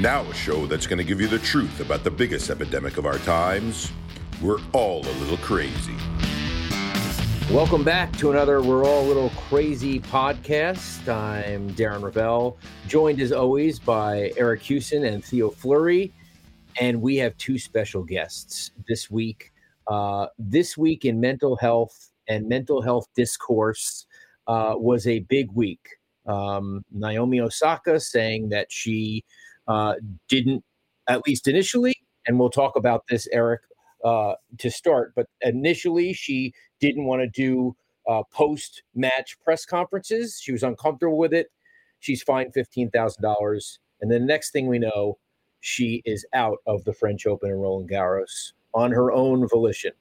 Now a show that's going to give you the truth about the biggest epidemic of our times. We're all a little crazy. Welcome back to another We're All a Little Crazy podcast. I'm Darren Rovell, joined as always by Eric Kussin and Theo Fleury. And we have two special guests this week. Uh, this week in mental health and mental health discourse uh, was a big week. Um, Naomi Osaka saying that she uh, didn't, at least initially, and we'll talk about this, Eric, uh, to start, but initially she didn't want to do uh, post match press conferences. She was uncomfortable with it. She's fined $15,000. And then the next thing we know, she is out of the French Open and Roland Garros on her own volition.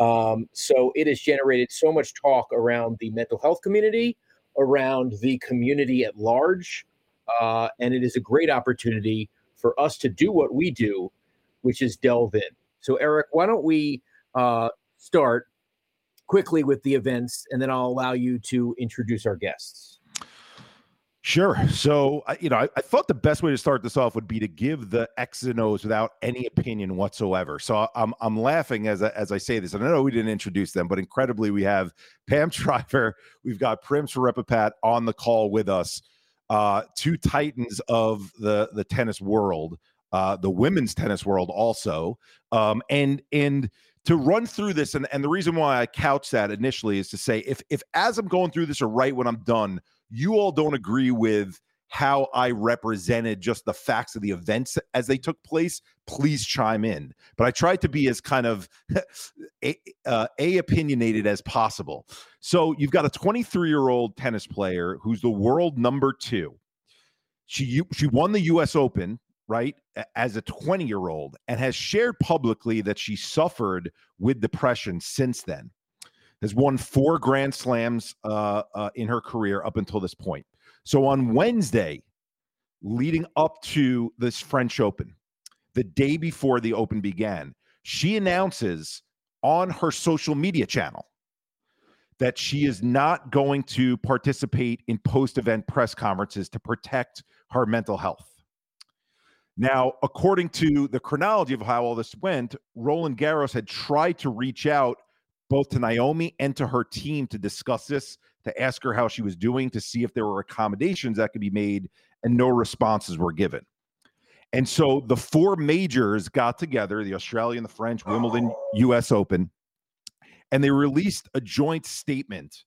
Um, so it has generated so much talk around the mental health community, around the community at large, uh, and it is a great opportunity for us to do what we do, which is delve in. So, Eric, why don't we uh, start quickly with the events, and then I'll allow you to introduce our guests. Sure. So, you know, I, I, thought the best way to start this off would be to give the X's and O's without any opinion whatsoever. So I'm I'm laughing as I, as I say this. And I know we didn't introduce them, but incredibly, we have Pam Shriver, we've got Prim Siripipat on the call with us uh, two titans of the the tennis world, uh, the women's tennis world also, um, and and to run through this and, and the reason why I couch that initially is to say if if as I'm going through this or right when I'm done, you all don't agree with how I represented just the facts of the events as they took place, please chime in. But I tried to be as kind of uh, a opinionated as possible. So you've got a 23 year old tennis player who's the world number two. She she won the U.S. Open right as a 20 year old and has shared publicly that she suffered with depression since then. Has won four Grand Slams uh, uh, in her career up until this point. So on Wednesday, leading up to this French Open, the day before the Open began, she announces on her social media channel that she is not going to participate in post event press conferences to protect her mental health. Now, according to the chronology of how all this went, Roland Garros had tried to reach out both to Naomi and to her team to discuss this to ask her how she was doing, to see if there were accommodations that could be made, and no responses were given. And so the four majors got together the Australian, the French, Wimbledon, US Open, and they released a joint statement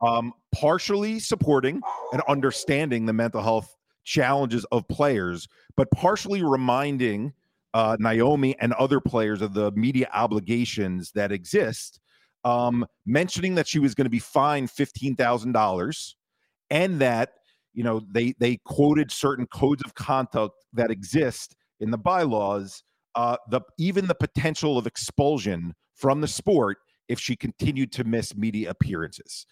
um, partially supporting and understanding the mental health challenges of players, but partially reminding uh, Naomi and other players of the media obligations that exist um, mentioning that she was going to be fined fifteen thousand dollars, and that you know they they quoted certain codes of conduct that exist in the bylaws. Uh, the even the potential of expulsion from the sport if she continued to miss media appearances.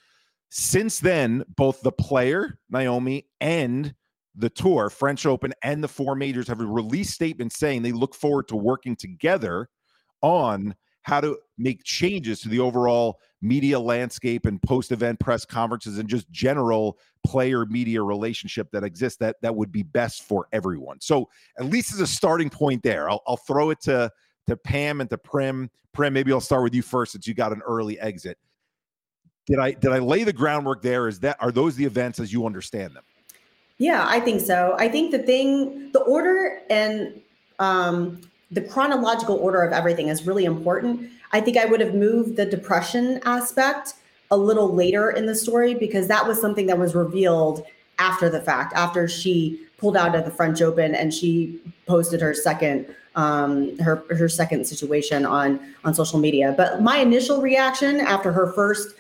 Since then, both the player Naomi and the tour, French Open, and the four majors have released statements saying they look forward to working together on how to make changes to the overall media landscape and post-event press conferences and just general player media relationship that exists that that would be best for everyone. So at least as a starting point there, I'll, I'll throw it to to Pam and to Prim. Prim, maybe I'll start with you first since you got an early exit. Did I did I lay the groundwork there? Is that are those the events as you understand them? Yeah, I think so. I think the thing, the order and um, the chronological order of everything is really important. I think I would have moved the depression aspect a little later in the story because that was something that was revealed after the fact, after she pulled out of the French Open and she posted her second um, her her second situation on on social media. But my initial reaction after her first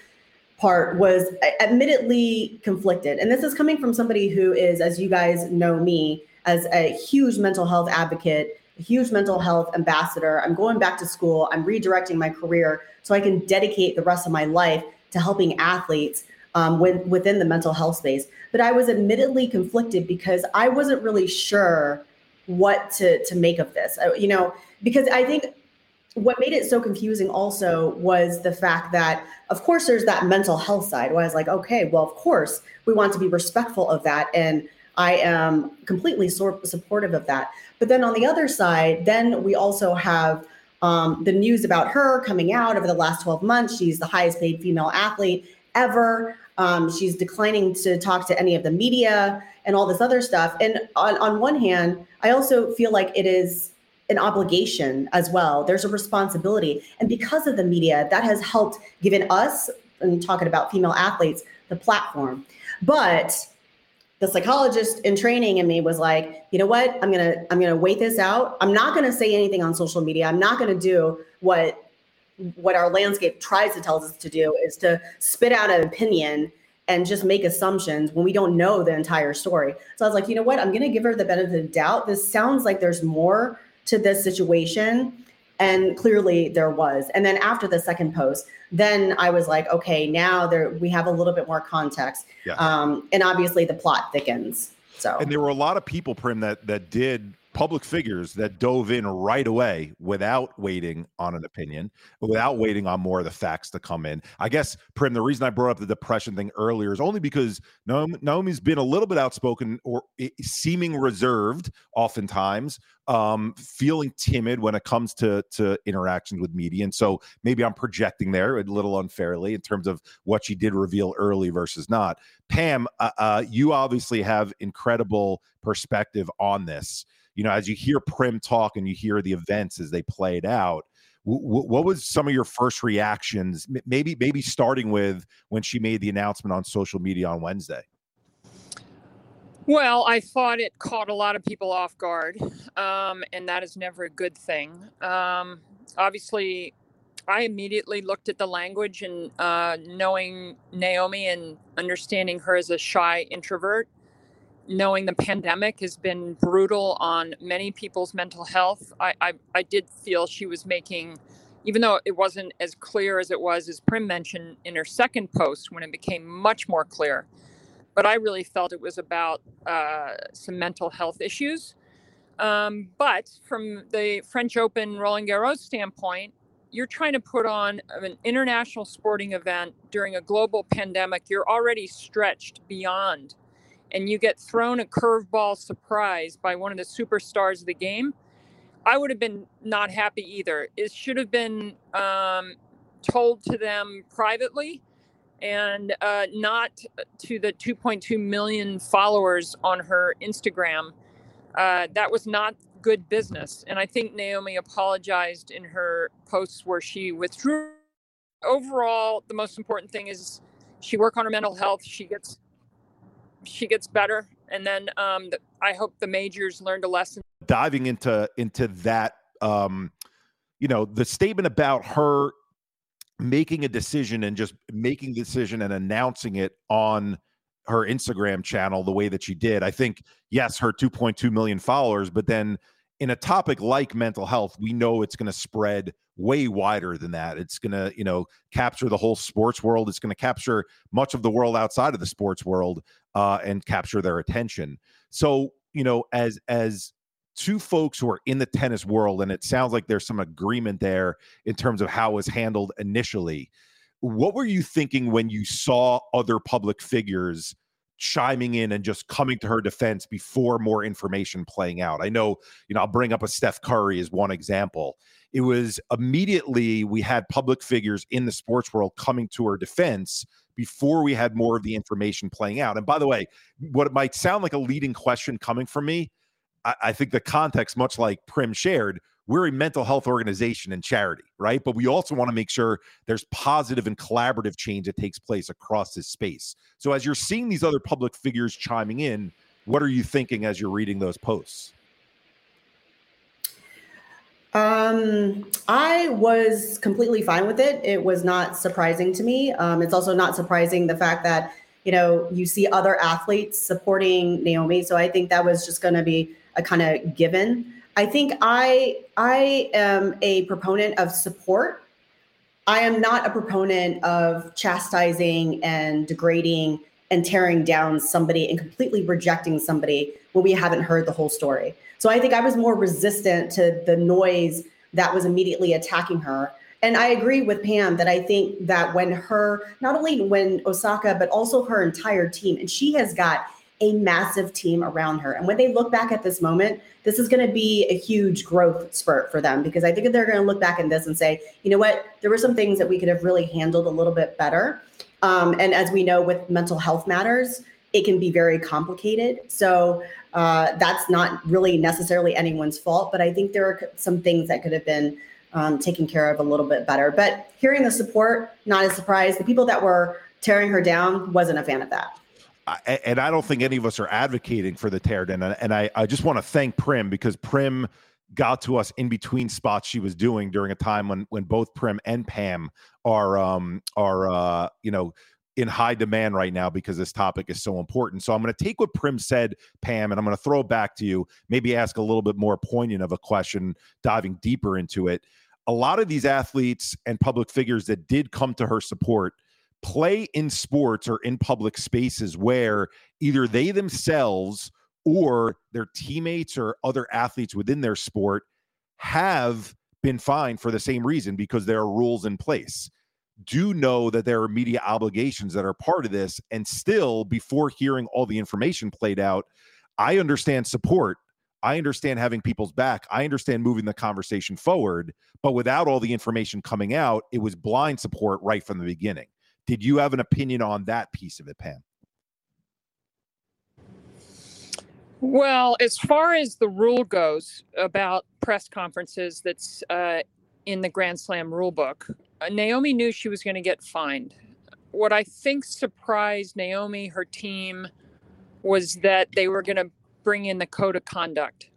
part was admittedly conflicted, and this is coming from somebody who is, as you guys know me, as a huge mental health advocate, a huge mental health ambassador. I'm going back to school. I'm redirecting my career so I can dedicate the rest of my life to helping athletes um, within the mental health space. But I was admittedly conflicted because I wasn't really sure what to to make of this. Uh, you know, because I think what made it so confusing also was the fact that of course there's that mental health side where i was like okay well of course we want to be respectful of that and i am completely supportive of that but then on the other side then we also have um, the news about her coming out over the last 12 months she's the highest paid female athlete ever um, she's declining to talk to any of the media and all this other stuff and on, on one hand i also feel like it is an obligation as well. There's a responsibility. And because of the media, that has helped given us, and talking about female athletes, the platform. But the psychologist in training in me was like, you know what? I'm gonna I'm gonna wait this out. I'm not gonna say anything on social media. I'm not gonna do what what our landscape tries to tell us to do is to spit out an opinion and just make assumptions when we don't know the entire story. So I was like, you know what? I'm going to give her the benefit of the doubt. This sounds like there's more to this situation and clearly there was and then after the second post then i was like okay now there we have a little bit more context yeah. um, and obviously the plot thickens so and there were a lot of people prim that that did public figures that dove in right away without waiting on an opinion, without waiting on more of the facts to come in. I guess, Prim, the reason I brought up the depression thing earlier is only because Naomi's been a little bit outspoken or seeming reserved, oftentimes, um, feeling timid when it comes to to interactions with media, and so maybe I'm projecting there a little unfairly in terms of what she did reveal early versus not. Pam, uh, uh, you obviously have incredible perspective on this you know, as you hear Prim talk and you hear the events as they played out, what was some of your first reactions? Maybe, maybe starting with when she made the announcement on social media on Wednesday. Well, I thought it caught a lot of people off guard, um, and that is never a good thing. Um, obviously, I immediately looked at the language and uh, knowing Naomi and understanding her as a shy introvert, knowing the pandemic has been brutal on many people's mental health, I, I, I, did feel she was making, even though it wasn't as clear as it was, as Prim mentioned in her second post, when it became much more clear. But I really felt it was about uh, some mental health issues. Um, but from the French Open Roland Garros standpoint, you're trying to put on an international sporting event during a global pandemic. You're already stretched beyond and you get thrown a curveball surprise by one of the superstars of the game, I would have been not happy either. It should have been um, told to them privately and uh, not to the 2.2 million followers on her Instagram. Uh, that was not good business. And I think Naomi apologized in her posts where she withdrew. Overall, the most important thing is she work on her mental health. She gets she gets better, and then um, I hope the majors learned a lesson. Diving into into that, um, you know, the statement about her making a decision and just making the decision and announcing it on her Instagram channel the way that she did. I think yes, her 2.2 million followers, but then in a topic like mental health, we know it's going to spread way wider than that. It's going to, you know, capture the whole sports world. It's going to capture much of the world outside of the sports world uh, and capture their attention. So, you know, as as two folks who are in the tennis world, and it sounds like there's some agreement there in terms of how it was handled initially. What were you thinking when you saw other public figures chiming in and just coming to her defense before more information playing out. I know, you know, I'll bring up a Steph Curry as one example. It was immediately we had public figures in the sports world coming to her defense before we had more of the information playing out. And by the way, what it might sound like a leading question coming from me, I, I think the context, much like Prim shared, we're a mental health organization and charity, right? But we also want to make sure there's positive and collaborative change that takes place across this space. So as you're seeing these other public figures chiming in, what are you thinking as you're reading those posts? Um, I was completely fine with it. It was not surprising to me. Um, it's also not surprising the fact that you know you see other athletes supporting Naomi. So I think that was just going to be a kind of given. I think I I am a proponent of support. I am not a proponent of chastising and degrading and tearing down somebody and completely rejecting somebody when we haven't heard the whole story. So I think I was more resistant to the noise that was immediately attacking her. And I agree with Pam that I think that when her, not only when Osaka, but also her entire team, and she has got a massive team around her. And when they look back at this moment, this is going to be a huge growth spurt for them because I think they're going to look back at this and say, you know what, there were some things that we could have really handled a little bit better. Um, and as we know with mental health matters, it can be very complicated. So uh, that's not really necessarily anyone's fault, but I think there are some things that could have been um, taken care of a little bit better. But hearing the support, not a surprise. The people that were tearing her down wasn't a fan of that. I, and I don't think any of us are advocating for the tear down. And I, I just want to thank Prim because Prim got to us in between spots she was doing during a time when when both Prim and Pam are um are uh you know in high demand right now because this topic is so important. So I'm going to take what Prim said, Pam, and I'm going to throw it back to you. Maybe ask a little bit more poignant of a question, diving deeper into it. A lot of these athletes and public figures that did come to her support play in sports or in public spaces where either they themselves or their teammates or other athletes within their sport have been fined for the same reason because there are rules in place. Do know that there are media obligations that are part of this. And still, before hearing all the information played out, I understand support. I understand having people's back. I understand moving the conversation forward. But without all the information coming out, it was blind support right from the beginning. Did you have an opinion on that piece of it, Pam? Well, as far as the rule goes about press conferences that's uh, in the Grand Slam rule book, Naomi knew she was going to get fined. What I think surprised Naomi, her team, was that they were going to bring in the code of conduct.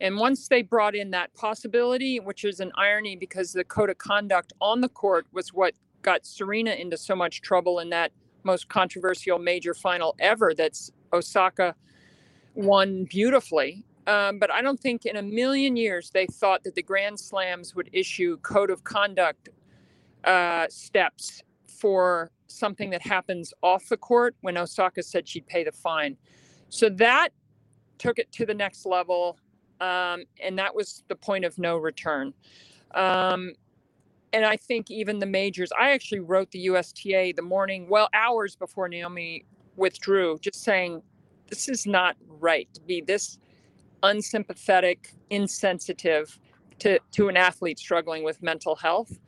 And once they brought in that possibility, which is an irony because the code of conduct on the court was what got Serena into so much trouble in that most controversial major final ever that's Osaka won beautifully. Um, but I don't think in a million years they thought that the Grand Slams would issue code of conduct uh, steps for something that happens off the court when Osaka said she'd pay the fine. So that took it to the next level. Um, and that was the point of no return. Um, and I think even the majors, I actually wrote the USTA the morning, well, hours before Naomi withdrew, just saying, this is not right to be this unsympathetic, insensitive to, to an athlete struggling with mental health.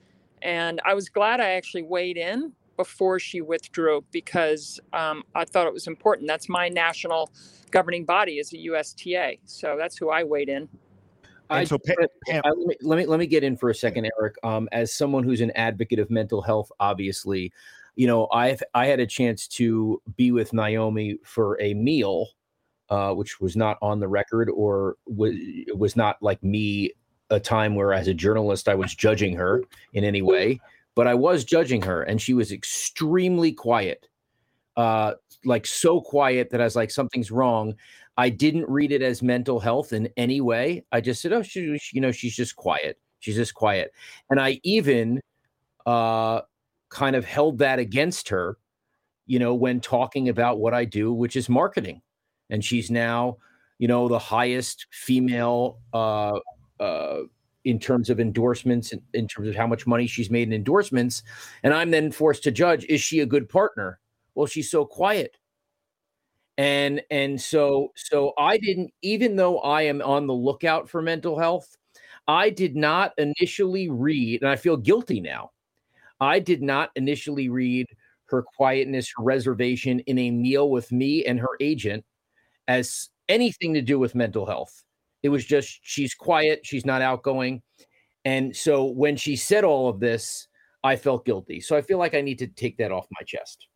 And I was glad I actually weighed in before she withdrew because um, I thought it was important. That's my national governing body is the USTA. So that's who I weighed in. I, so Pam, Pam, I, let, me, let me let me get in for a second, Eric. Um, as someone who's an advocate of mental health, obviously, you know, I've I had a chance to be with Naomi for a meal, uh, which was not on the record or was was not like me a time where, as a journalist, I was judging her in any way, but I was judging her, and she was extremely quiet, uh, like so quiet that I was like, something's wrong. I didn't read it as mental health in any way. I just said, oh, she, you know, she's just quiet. She's just quiet. And I even uh, kind of held that against her, you know, when talking about what I do, which is marketing. And she's now, you know, the highest female uh, uh, in terms of endorsements, in, in terms of how much money she's made in endorsements. And I'm then forced to judge, is she a good partner? Well, she's so quiet and and so so i didn't even though i am on the lookout for mental health i did not initially read and i feel guilty now i did not initially read her quietness her reservation in a meal with me and her agent as anything to do with mental health it was just she's quiet she's not outgoing. And so when she said all of this i felt guilty. So i feel like i need to take that off my chest.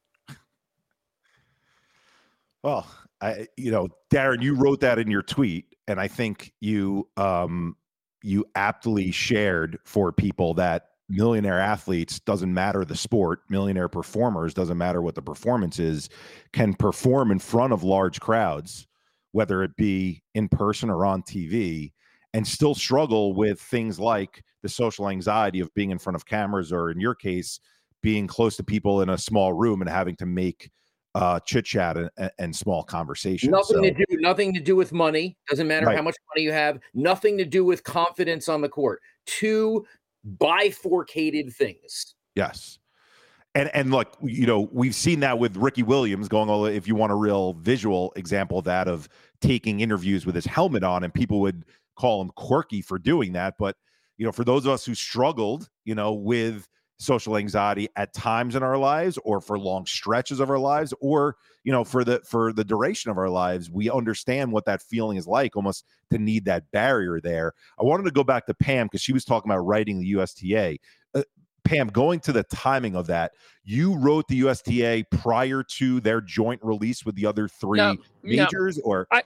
Well, I, you know, Darren, you wrote that in your tweet, and I think you um, you aptly shared for people that millionaire athletes doesn't matter the sport, millionaire performers doesn't matter what the performance is, can perform in front of large crowds whether it be in person or on TV, and still struggle with things like the social anxiety of being in front of cameras, or in your case, being close to people in a small room and having to make uh, chit chat and, and, small conversation. Nothing so, to do, nothing to do with money. Doesn't matter right. how much money you have. Nothing to do with confidence on the court. Two bifurcated things. Yes. And and look, you know, we've seen that with Ricky Williams going all if you want a real visual example of that of taking interviews with his helmet on and people would call him quirky for doing that, but you know, for those of us who struggled, you know, with social anxiety at times in our lives or for long stretches of our lives or you know for the for the duration of our lives we understand what that feeling is like almost to need that barrier there. I wanted to go back to pam because she was talking about writing the usta uh, pam going to the timing of that you wrote the usta prior to their joint release with the other three no, majors no. or I,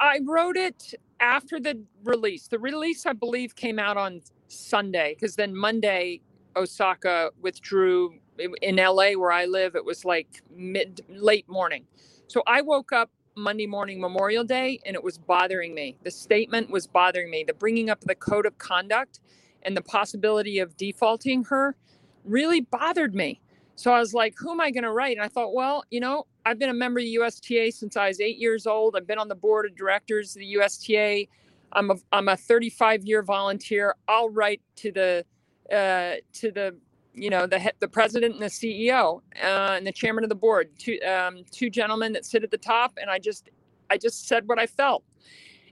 I wrote it after the release the release i believe came out on sunday because then monday Osaka withdrew in LA where I live. It was like mid late morning. So I woke up Monday morning, Memorial Day, and it was bothering me. The statement was bothering me. The bringing up the code of conduct and the possibility of defaulting her really bothered me. So I was like, who am I going to write? And I thought, well, you know, I've been a member of the USTA since I was eight years old. I've been on the board of directors of the USTA. I'm a, I'm a 35 year volunteer. I'll write to the uh, to the you know the the president and the CEO uh, and the chairman of the board, two um, two gentlemen that sit at the top, and I just I just said what I felt.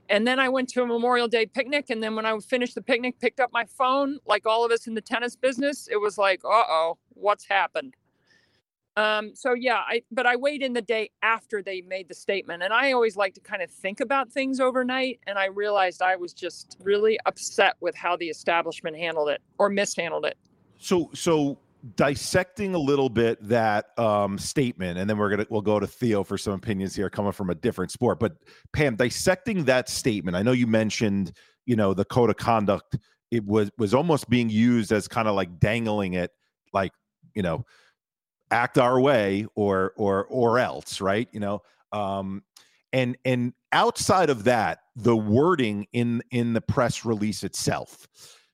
And then I went to a Memorial Day picnic, and then when I finished the picnic, picked up my phone, like all of us in the tennis business. It was like, uh oh, what's happened? Um, so yeah, I but I weighed in the day after they made the statement, and I always like to kind of think about things overnight. And I realized I was just really upset with how the establishment handled it or mishandled it. So so dissecting a little bit that um, statement, and then we're gonna we'll go to Theo for some opinions here, coming from a different sport. But Pam, dissecting that statement, I know you mentioned you know the code of conduct. It was was almost being used as kind of like dangling it, like you know act our way or or or else right you know um and and outside of that the wording in in the press release itself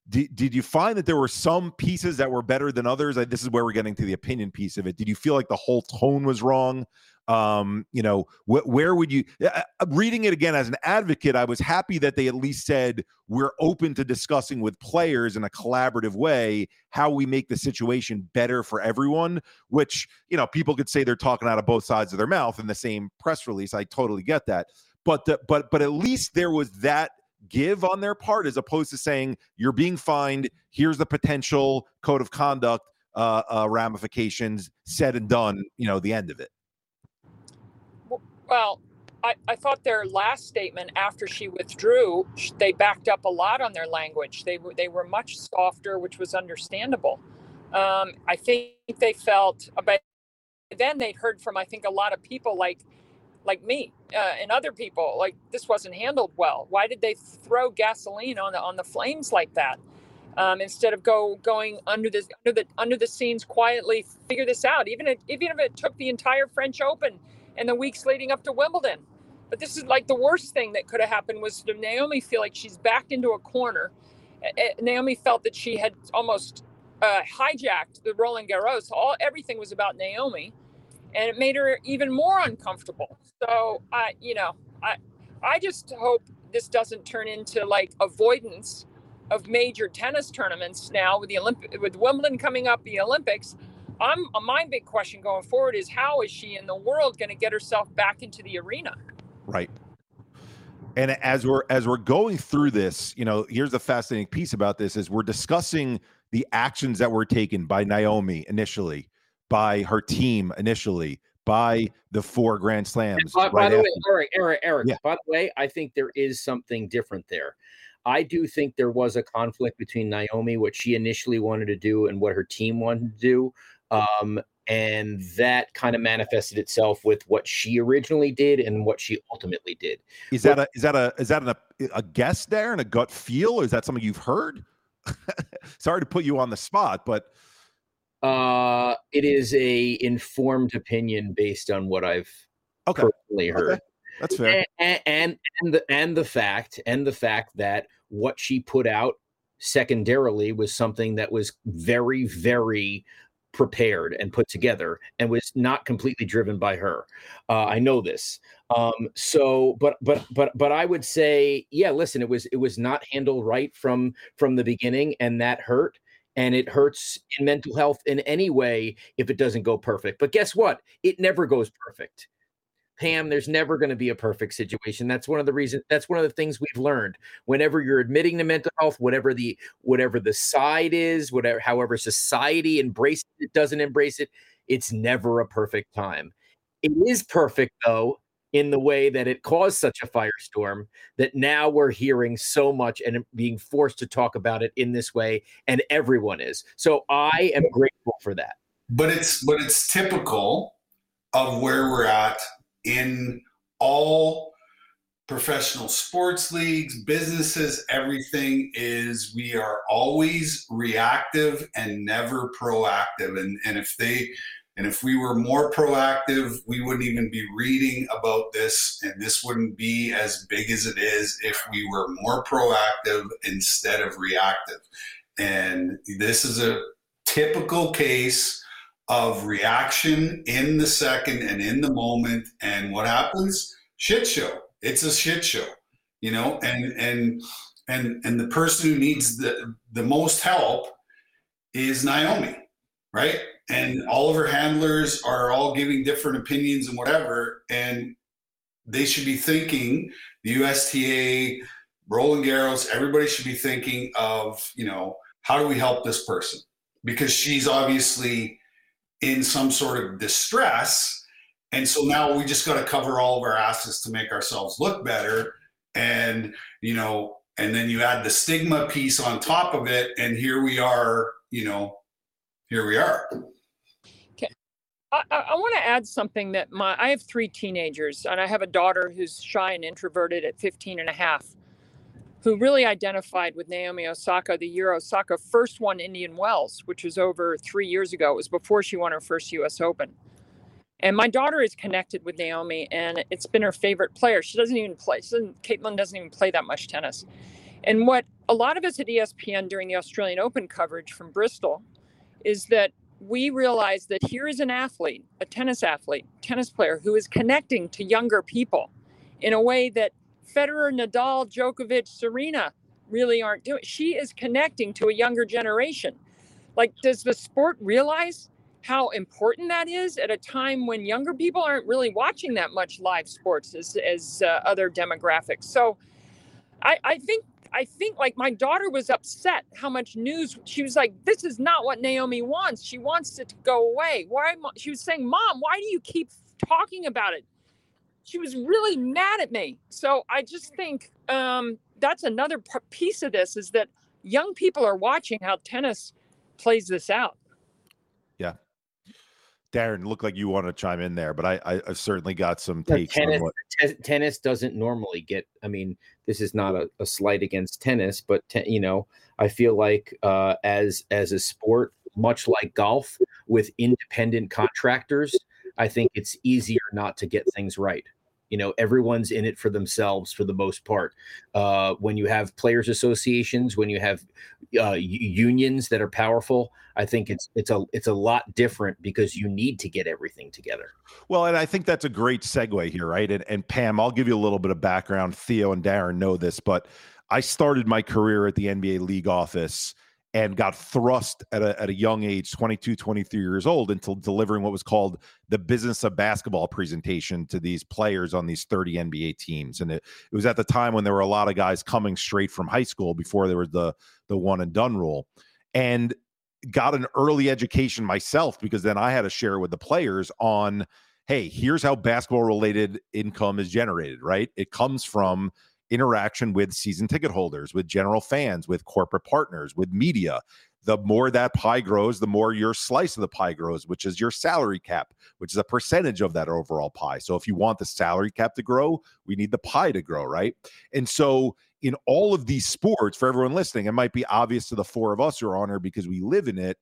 did, did you find that there were some pieces that were better than others? This is where we're getting to the opinion piece of it. Did you feel like the whole tone was wrong? Um you know wh- where would you uh, reading it again as an advocate i was happy that they at least said we're open to discussing with players in a collaborative way how we make the situation better for everyone which you know people could say they're talking out of both sides of their mouth in the same press release. I totally get that. But the, but but at least there was that give on their part as opposed to saying you're being fined here's the potential code of conduct uh, uh, ramifications said and done you know the end of it well, I, I thought their last statement after she withdrew, they backed up a lot on their language. They were they were much softer, which was understandable. Um, I think they felt, but then they'd heard from I think a lot of people like like me uh, and other people like this wasn't handled well. Why did they throw gasoline on the on the flames like that? Um, instead of go going under the under the under the scenes quietly, figure this out. Even if, even if it took the entire French Open and the weeks leading up to Wimbledon. But this is like the worst thing that could have happened was to Naomi feel like she's backed into a corner. Naomi felt that she had almost uh, hijacked the Roland Garros. All everything was about Naomi, and it made her even more uncomfortable. So I, you know, I, I just hope this doesn't turn into like avoidance of major tennis tournaments now with the Olympic with Wimbledon coming up, the Olympics. I'm my big question going forward is how is she in the world going to get herself back into the arena? Right. And as we're as we're going through this, you know, here's the fascinating piece about this is we're discussing the actions that were taken by Naomi initially, by her team initially, by the four Grand Slams. By, right by the way, Eric, Eric, Eric. Yeah. By the way, I think there is something different there. I do think there was a conflict between Naomi, what she initially wanted to do, and what her team wanted to do. Um, and that kind of manifested itself with what she originally did and what she ultimately did. Is that a is that a is that an, a, a guess there and a gut feel, or is that something you've heard? Sorry to put you on the spot, but uh, it is a informed opinion based on what I've okay. personally heard. Okay. That's fair. And, and and the and the fact and the fact that what she put out secondarily was something that was very very prepared and put together and was not completely driven by her. Uh, I know this. Um, so, but but but but I would say, yeah. Listen, it was it was not handled right from from the beginning, and that hurt. And it hurts in mental health in any way if it doesn't go perfect. But guess what? It never goes perfect. Pam, there's never going to be a perfect situation. That's one of the reasons. That's one of the things we've learned. Whenever you're admitting to mental health, whatever the whatever the side is, whatever however society embraces it, doesn't embrace it, it's never a perfect time. It is perfect though in the way that it caused such a firestorm that now we're hearing so much and being forced to talk about it in this way, and everyone is. So I am grateful for that. But it's but it's typical of where we're at in all professional sports leagues, businesses, everything is we are always reactive and never proactive. And, and if they, and if we were more proactive, we wouldn't even be reading about this, and this wouldn't be as big as it is if we were more proactive instead of reactive. And this is a typical case of reaction in the second and in the moment. And what happens? Shit show. It's a shit show, you know, and, and, and, and the person who needs the, the most help is Naomi, right? And all of her handlers are all giving different opinions and whatever. And they should be thinking the USTA, Roland Garros, everybody should be thinking of, you know, how do we help this person? Because she's obviously in some sort of distress. And so now we just got to cover all of our asses to make ourselves look better. And, you know, and then you add the stigma piece on top of it. And here we are, you know, here we are. I, I want to add something that my, I have three teenagers and I have a daughter who's shy and introverted at 15 and a half who really identified with Naomi Osaka the year Osaka first won Indian Wells, which was over three years ago. It was before she won her first US Open. And my daughter is connected with Naomi, and it's been her favorite player. She doesn't even play. Doesn't, Caitlin doesn't even play that much tennis. And what a lot of us at ESPN during the Australian Open coverage from Bristol is that we realize that here is an athlete, a tennis athlete, tennis player who is connecting to younger people in a way that Federer, Nadal, Djokovic, Serena really aren't doing. She is connecting to a younger generation. Like, does the sport realize how important that is at a time when younger people aren't really watching that much live sports as, as uh, other demographics? So, I, I think I think like my daughter was upset how much news she was like, this is not what Naomi wants. She wants it to go away. Why? She was saying, Mom, why do you keep talking about it? she was really mad at me. So I just think um, that's another piece of this is that young people are watching how tennis plays this out. Darren, look like you want to chime in there, but I, I have certainly got some takes. Tennis, what... t- tennis doesn't normally get. I mean, this is not a, a slight against tennis, but te- you know, I feel like uh, as as a sport, much like golf, with independent contractors, I think it's easier not to get things right. You know, everyone's in it for themselves for the most part. Uh, when you have players' associations, when you have uh, unions that are powerful, I think it's it's a it's a lot different because you need to get everything together. Well, and I think that's a great segue here, right? And, and Pam, I'll give you a little bit of background. Theo and Darren know this, but I started my career at the NBA league office and got thrust at a, at a young age 22 23 years old into delivering what was called the business of basketball presentation to these players on these 30 nba teams. And it, it was at the time when there were a lot of guys coming straight from high school before there was the the one and done rule. And got an early education myself because then i had to share with the players on hey here's how basketball related income is generated right? It comes from interaction with season ticket holders, with general fans, with corporate partners, with media. The more that pie grows, the more your slice of the pie grows, which is your salary cap, which is a percentage of that overall pie. So if you want the salary cap to grow, we need the pie to grow, right? And so in all of these sports, for everyone listening, it might be obvious to the four of us who are on here because we live in it,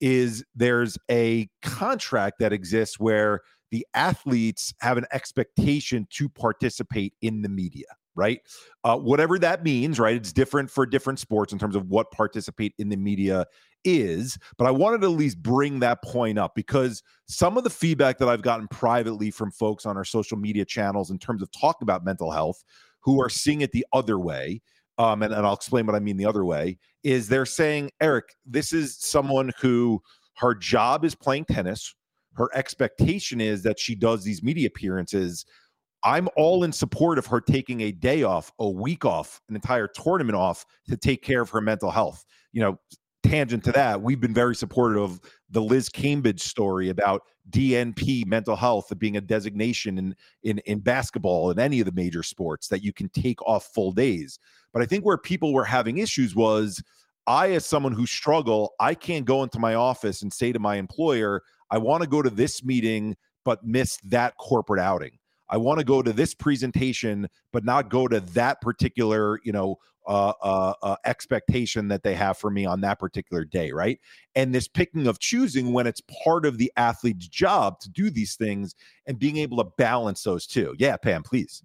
is there's a contract that exists where the athletes have an expectation to participate in the media right? Uh, whatever that means, right? It's different for different sports in terms of what participate in the media is. But I wanted to at least bring that point up because some of the feedback that I've gotten privately from folks on our social media channels in terms of talking about mental health who are seeing it the other way. Um, and, and I'll explain what I mean the other way is they're saying, Eric, this is someone who her job is playing tennis. Her expectation is that she does these media appearances I'm all in support of her taking a day off, a week off, an entire tournament off to take care of her mental health. You know, tangent to that, we've been very supportive of the Liz Cambage story about DNP mental health being a designation in in in basketball and any of the major sports that you can take off full days. But I think where people were having issues was I as someone who struggle, I can't go into my office and say to my employer, I want to go to this meeting but miss that corporate outing. I want to go to this presentation, but not go to that particular, you know, uh, uh, uh, expectation that they have for me on that particular day, right? And this picking of choosing when it's part of the athlete's job to do these things and being able to balance those two. Yeah, Pam, please.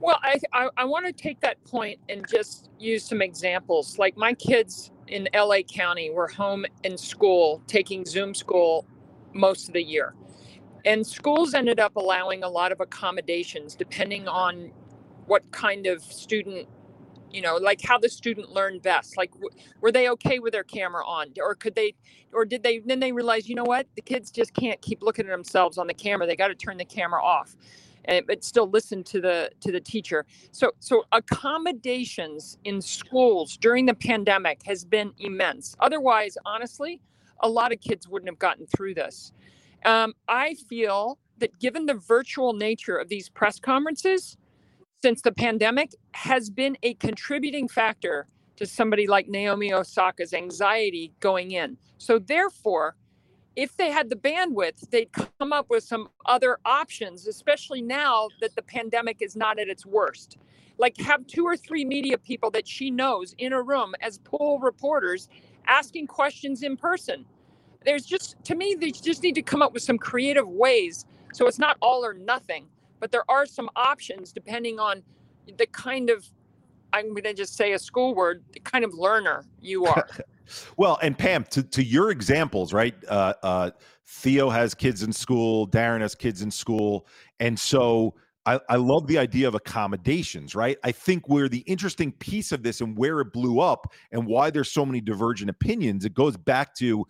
Well, I, I, I want to take that point and just use some examples. Like my kids in LA County were home in school taking Zoom school most of the year. And schools ended up allowing a lot of accommodations depending on what kind of student, you know, like how the student learned best. Like, w- were they okay with their camera on? Or could they, or did they, then they realize, you know what, the kids just can't keep looking at themselves on the camera. They got to turn the camera off and but still listen to the to the teacher so so accommodations in schools during the pandemic has been immense otherwise honestly a lot of kids wouldn't have gotten through this um, I feel that given the virtual nature of these press conferences since the pandemic has been a contributing factor to somebody like Naomi Osaka's anxiety going in. So therefore, if they had the bandwidth, they'd come up with some other options, especially now that the pandemic is not at its worst. Like have two or three media people that she knows in a room as pool reporters asking questions in person there's just to me they just need to come up with some creative ways so it's not all or nothing but there are some options depending on the kind of i'm going to just say a school word the kind of learner you are well and pam to, to your examples right uh, uh, theo has kids in school darren has kids in school and so I, I love the idea of accommodations, right? I think where the interesting piece of this and where it blew up and why there's so many divergent opinions, it goes back to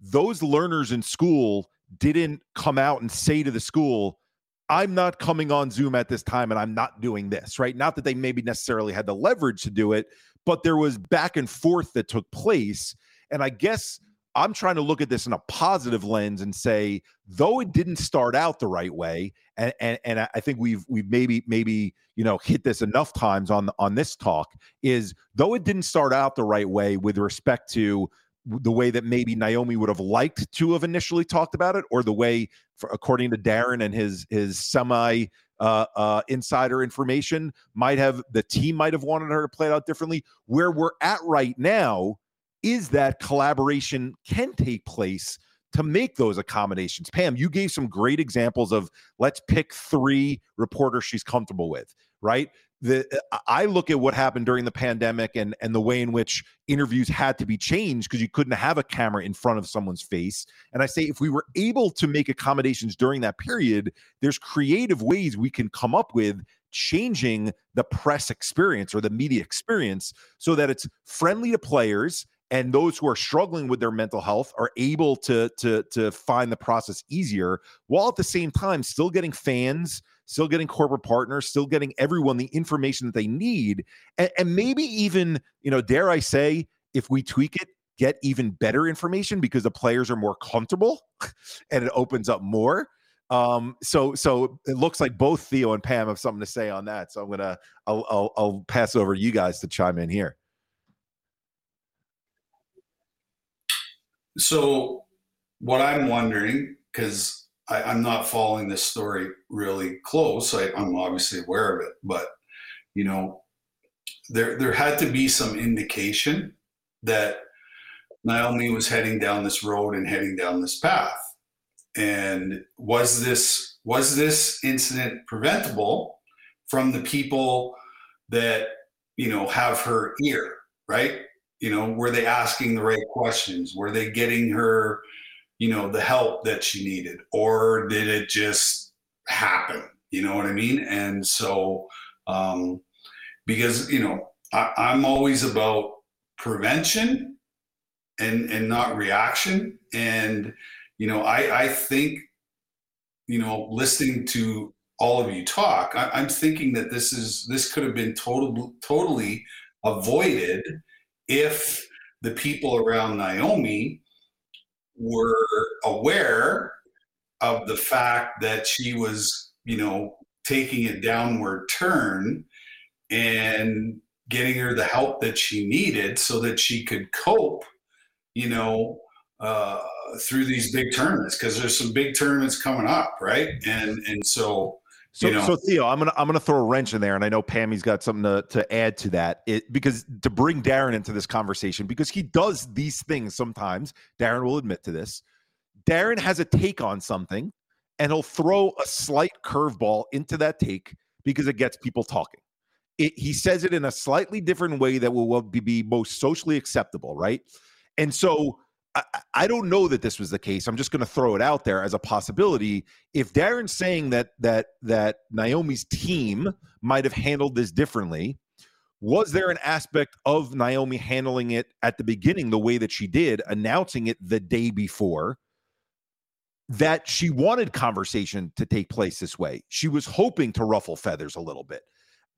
those learners in school didn't come out and say to the school, I'm not coming on Zoom at this time and I'm not doing this, right? Not that they maybe necessarily had the leverage to do it, but there was back and forth that took place. And I guess I'm trying to look at this in a positive lens and say, though it didn't start out the right way, and and, and I think we've we've maybe maybe you know hit this enough times on on this talk, is though it didn't start out the right way with respect to the way that maybe Naomi would have liked to have initially talked about it, or the way, for, according to Darren and his his semi uh, uh, insider information, might have the team might have wanted her to play it out differently. Where we're at right now is that collaboration can take place to make those accommodations. Pam, you gave some great examples of let's pick three reporters she's comfortable with, right? The I look at what happened during the pandemic and and the way in which interviews had to be changed because you couldn't have a camera in front of someone's face. And I say if we were able to make accommodations during that period, there's creative ways we can come up with changing the press experience or the media experience so that it's friendly to players and those who are struggling with their mental health are able to to to find the process easier while at the same time still getting fans still getting corporate partners, still getting everyone the information that they need. And, and maybe even, you know, dare I say, if we tweak it, get even better information because the players are more comfortable and it opens up more. Um, so so it looks like both Theo and Pam have something to say on that. So I'm gonna I'll I'll, I'll pass over you guys to chime in here. So what I'm wondering, because I, am not following this story really close. I, I'm obviously aware of it, but you know, there there had to be some indication that Naomi was heading down this road and heading down this path. and was this was this incident preventable from the people that you know have her ear right you know were they asking the right questions were they getting her you know the help that she needed or did it just happen? You know what i mean? And so um because you know I, i'm always about prevention and and not reaction. And you know i i think you know listening to all of you talk I, i'm thinking that this is this could have been total, totally avoided if the people around naomi were aware of the fact that she was you know taking a downward turn and getting her the help that she needed so that she could cope you know uh, through these big tournaments because there's some big tournaments coming up, right? And and so so, you know. so Theo, I'm gonna I'm gonna throw a wrench in there, and I know Pammy's got something to, to add to that. It because to bring Darren into this conversation because he does these things sometimes. Darren will admit to this. Darren has a take on something, and he'll throw a slight curveball into that take because it gets people talking. It, he says it in a slightly different way that will be most socially acceptable, right? And so I, don't know that this was the case. I'm just going to throw it out there as a possibility. If Darren's saying that that that Naomi's team might have handled this differently, was there an aspect of Naomi handling it at the beginning the way that she did, announcing it the day before? That she wanted conversation to take place this way. She was hoping to ruffle feathers a little bit.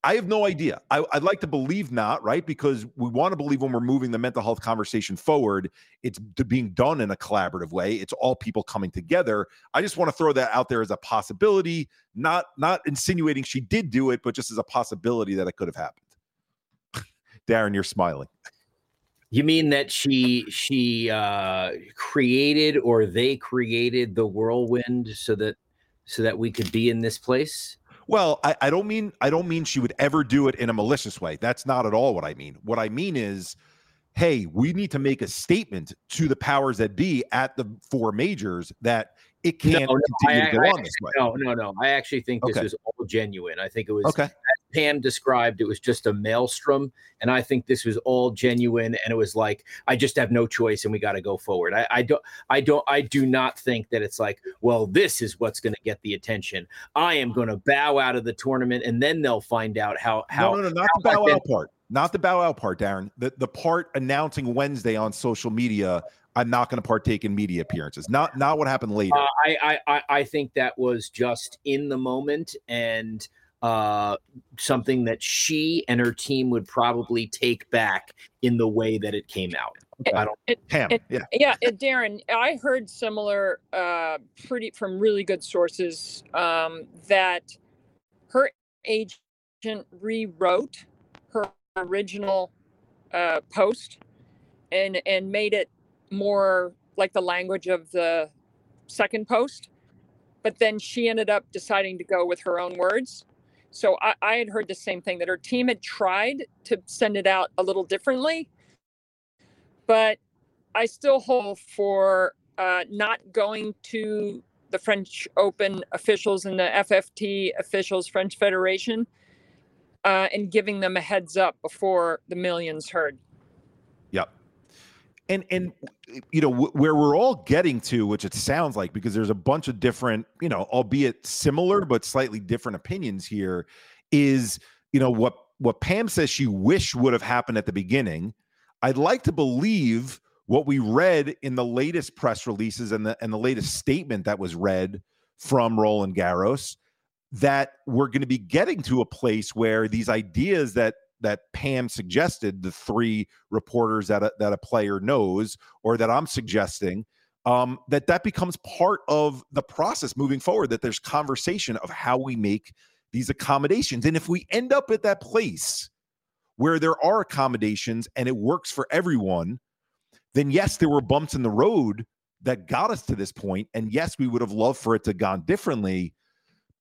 I have no idea. I, would like to believe not, right? Because we want to believe when we're moving the mental health conversation forward, it's being done in a collaborative way. It's all people coming together. I just want to throw that out there as a possibility, not not insinuating she did do it, but just as a possibility that it could have happened. Darren, you're smiling. You mean that she she uh, created or they created the whirlwind so that so that we could be in this place? Well, I, I don't mean I don't mean she would ever do it in a malicious way. That's not at all what I mean. What I mean is, hey, we need to make a statement to the powers that be at the four majors that it can't no, continue no, to go I, on this way. No, no, no. I actually think this okay. was all genuine. I think it was okay. Pam described, it was just a maelstrom, and I think this was all genuine. And it was like, I just have no choice, and we got to go forward. I, I don't, I don't, I do not think that it's like, well, this is what's going to get the attention. I am going to bow out of the tournament, and then they'll find out how how. No, no, no not the bow out part. Not the bow out part, Darren. The the part announcing Wednesday on social media I'm not going to partake in media appearances. Not not what happened later. Uh, I, I I think that was just in the moment and uh, something that she and her team would probably take back in the way that it came out. It, I don't. It, Pam, it, yeah, yeah. Darren, I heard similar, uh, pretty from really good sources um, that her agent rewrote her original uh, post and and made it more like the language of the second post. But then she ended up deciding to go with her own words. So I, I had heard the same thing that her team had tried to send it out a little differently. But I still hold for uh, not going to the French Open officials and the FFT officials, French Federation, uh, and giving them a heads up before the millions heard and and you know where we're all getting to which it sounds like because there's a bunch of different you know albeit similar but slightly different opinions here is you know what what pam says she wish would have happened at the beginning. I'd like to believe what we read in the latest press releases and the and the latest statement that was read from roland garros that we're going to be getting to a place where these ideas that that Pam suggested, the three reporters that a, that a player knows, or that I'm suggesting, um, that that becomes part of the process moving forward. That there's conversation of how we make these accommodations, and if we end up at that place where there are accommodations and it works for everyone, then yes, there were bumps in the road that got us to this point, and yes, we would have loved for it to gone differently.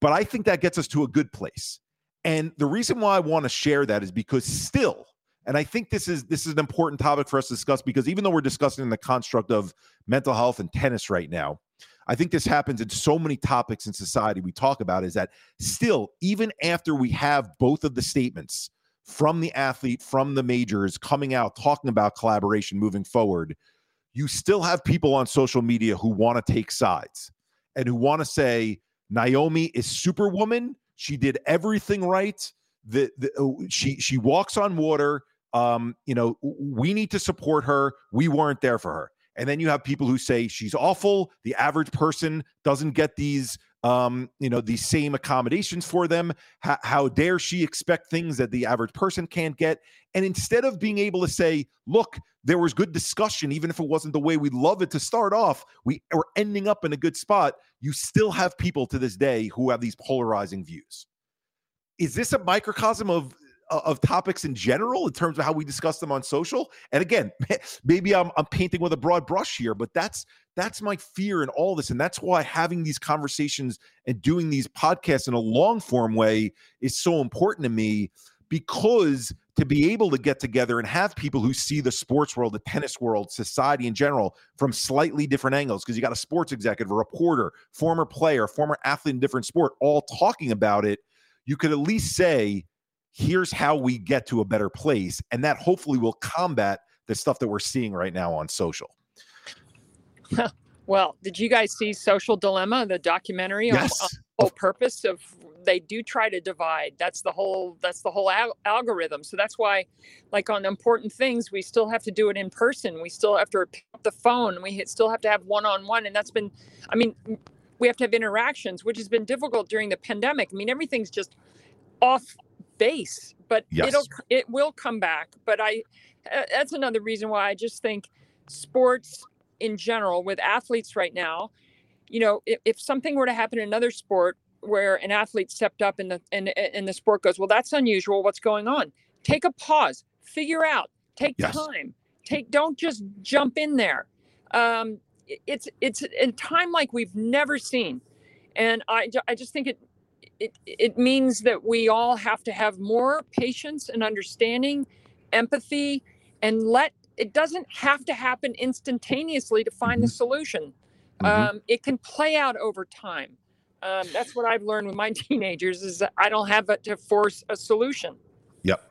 But I think that gets us to a good place. And the reason why I want to share that is because still, and I think this is this is an important topic for us to discuss because even though we're discussing the construct of mental health and tennis right now, I think this happens in so many topics in society we talk about is that still, even after we have both of the statements from the athlete, from the majors coming out talking about collaboration moving forward, you still have people on social media who want to take sides and who want to say Naomi is superwoman. She did everything right. The, the oh, she she walks on water. Um, you know, we need to support her. We weren't there for her. And then you have people who say she's awful. The average person doesn't get these um, you know, these same accommodations for them. How, how dare she expect things that the average person can't get? And instead of being able to say, look, there was good discussion, even if it wasn't the way we'd love it to start off, we are ending up in a good spot. You still have people to this day who have these polarizing views. Is this a microcosm of of topics in general in terms of how we discuss them on social and again maybe I'm, I'm painting with a broad brush here but that's that's my fear in all this and that's why having these conversations and doing these podcasts in a long form way is so important to me because to be able to get together and have people who see the sports world, the tennis world, society in general from slightly different angles, because you got a sports executive, a reporter, former player, former athlete in different sport, all talking about it, you could at least say, here's how we get to a better place. And that hopefully will combat the stuff that we're seeing right now on social. well, did you guys see Social Dilemma, the documentary yes. on, on the whole purpose of they do try to divide that's the whole that's the whole al- algorithm so that's why like on important things we still have to do it in person we still have to pick up the phone we still have to have one-on-one and that's been i mean we have to have interactions which has been difficult during the pandemic i mean everything's just off base, but yes. it'll it will come back. But I that's another reason why I just think sports in general with athletes right now, you know, if, if something were to happen in another sport where an athlete stepped up and the and, and the sport goes, well, that's unusual. What's going on? Take a pause, figure out, take yes. time, take don't just jump in there. Um, it's it's a time like we've never seen, and I I just think it it, it means that we all have to have more patience and understanding, empathy, and let it doesn't have to happen instantaneously to find the mm-hmm. solution. Mm-hmm. Um, it can play out over time. Um, that's what I've learned with my teenagers is that I don't have to force a solution. Yep.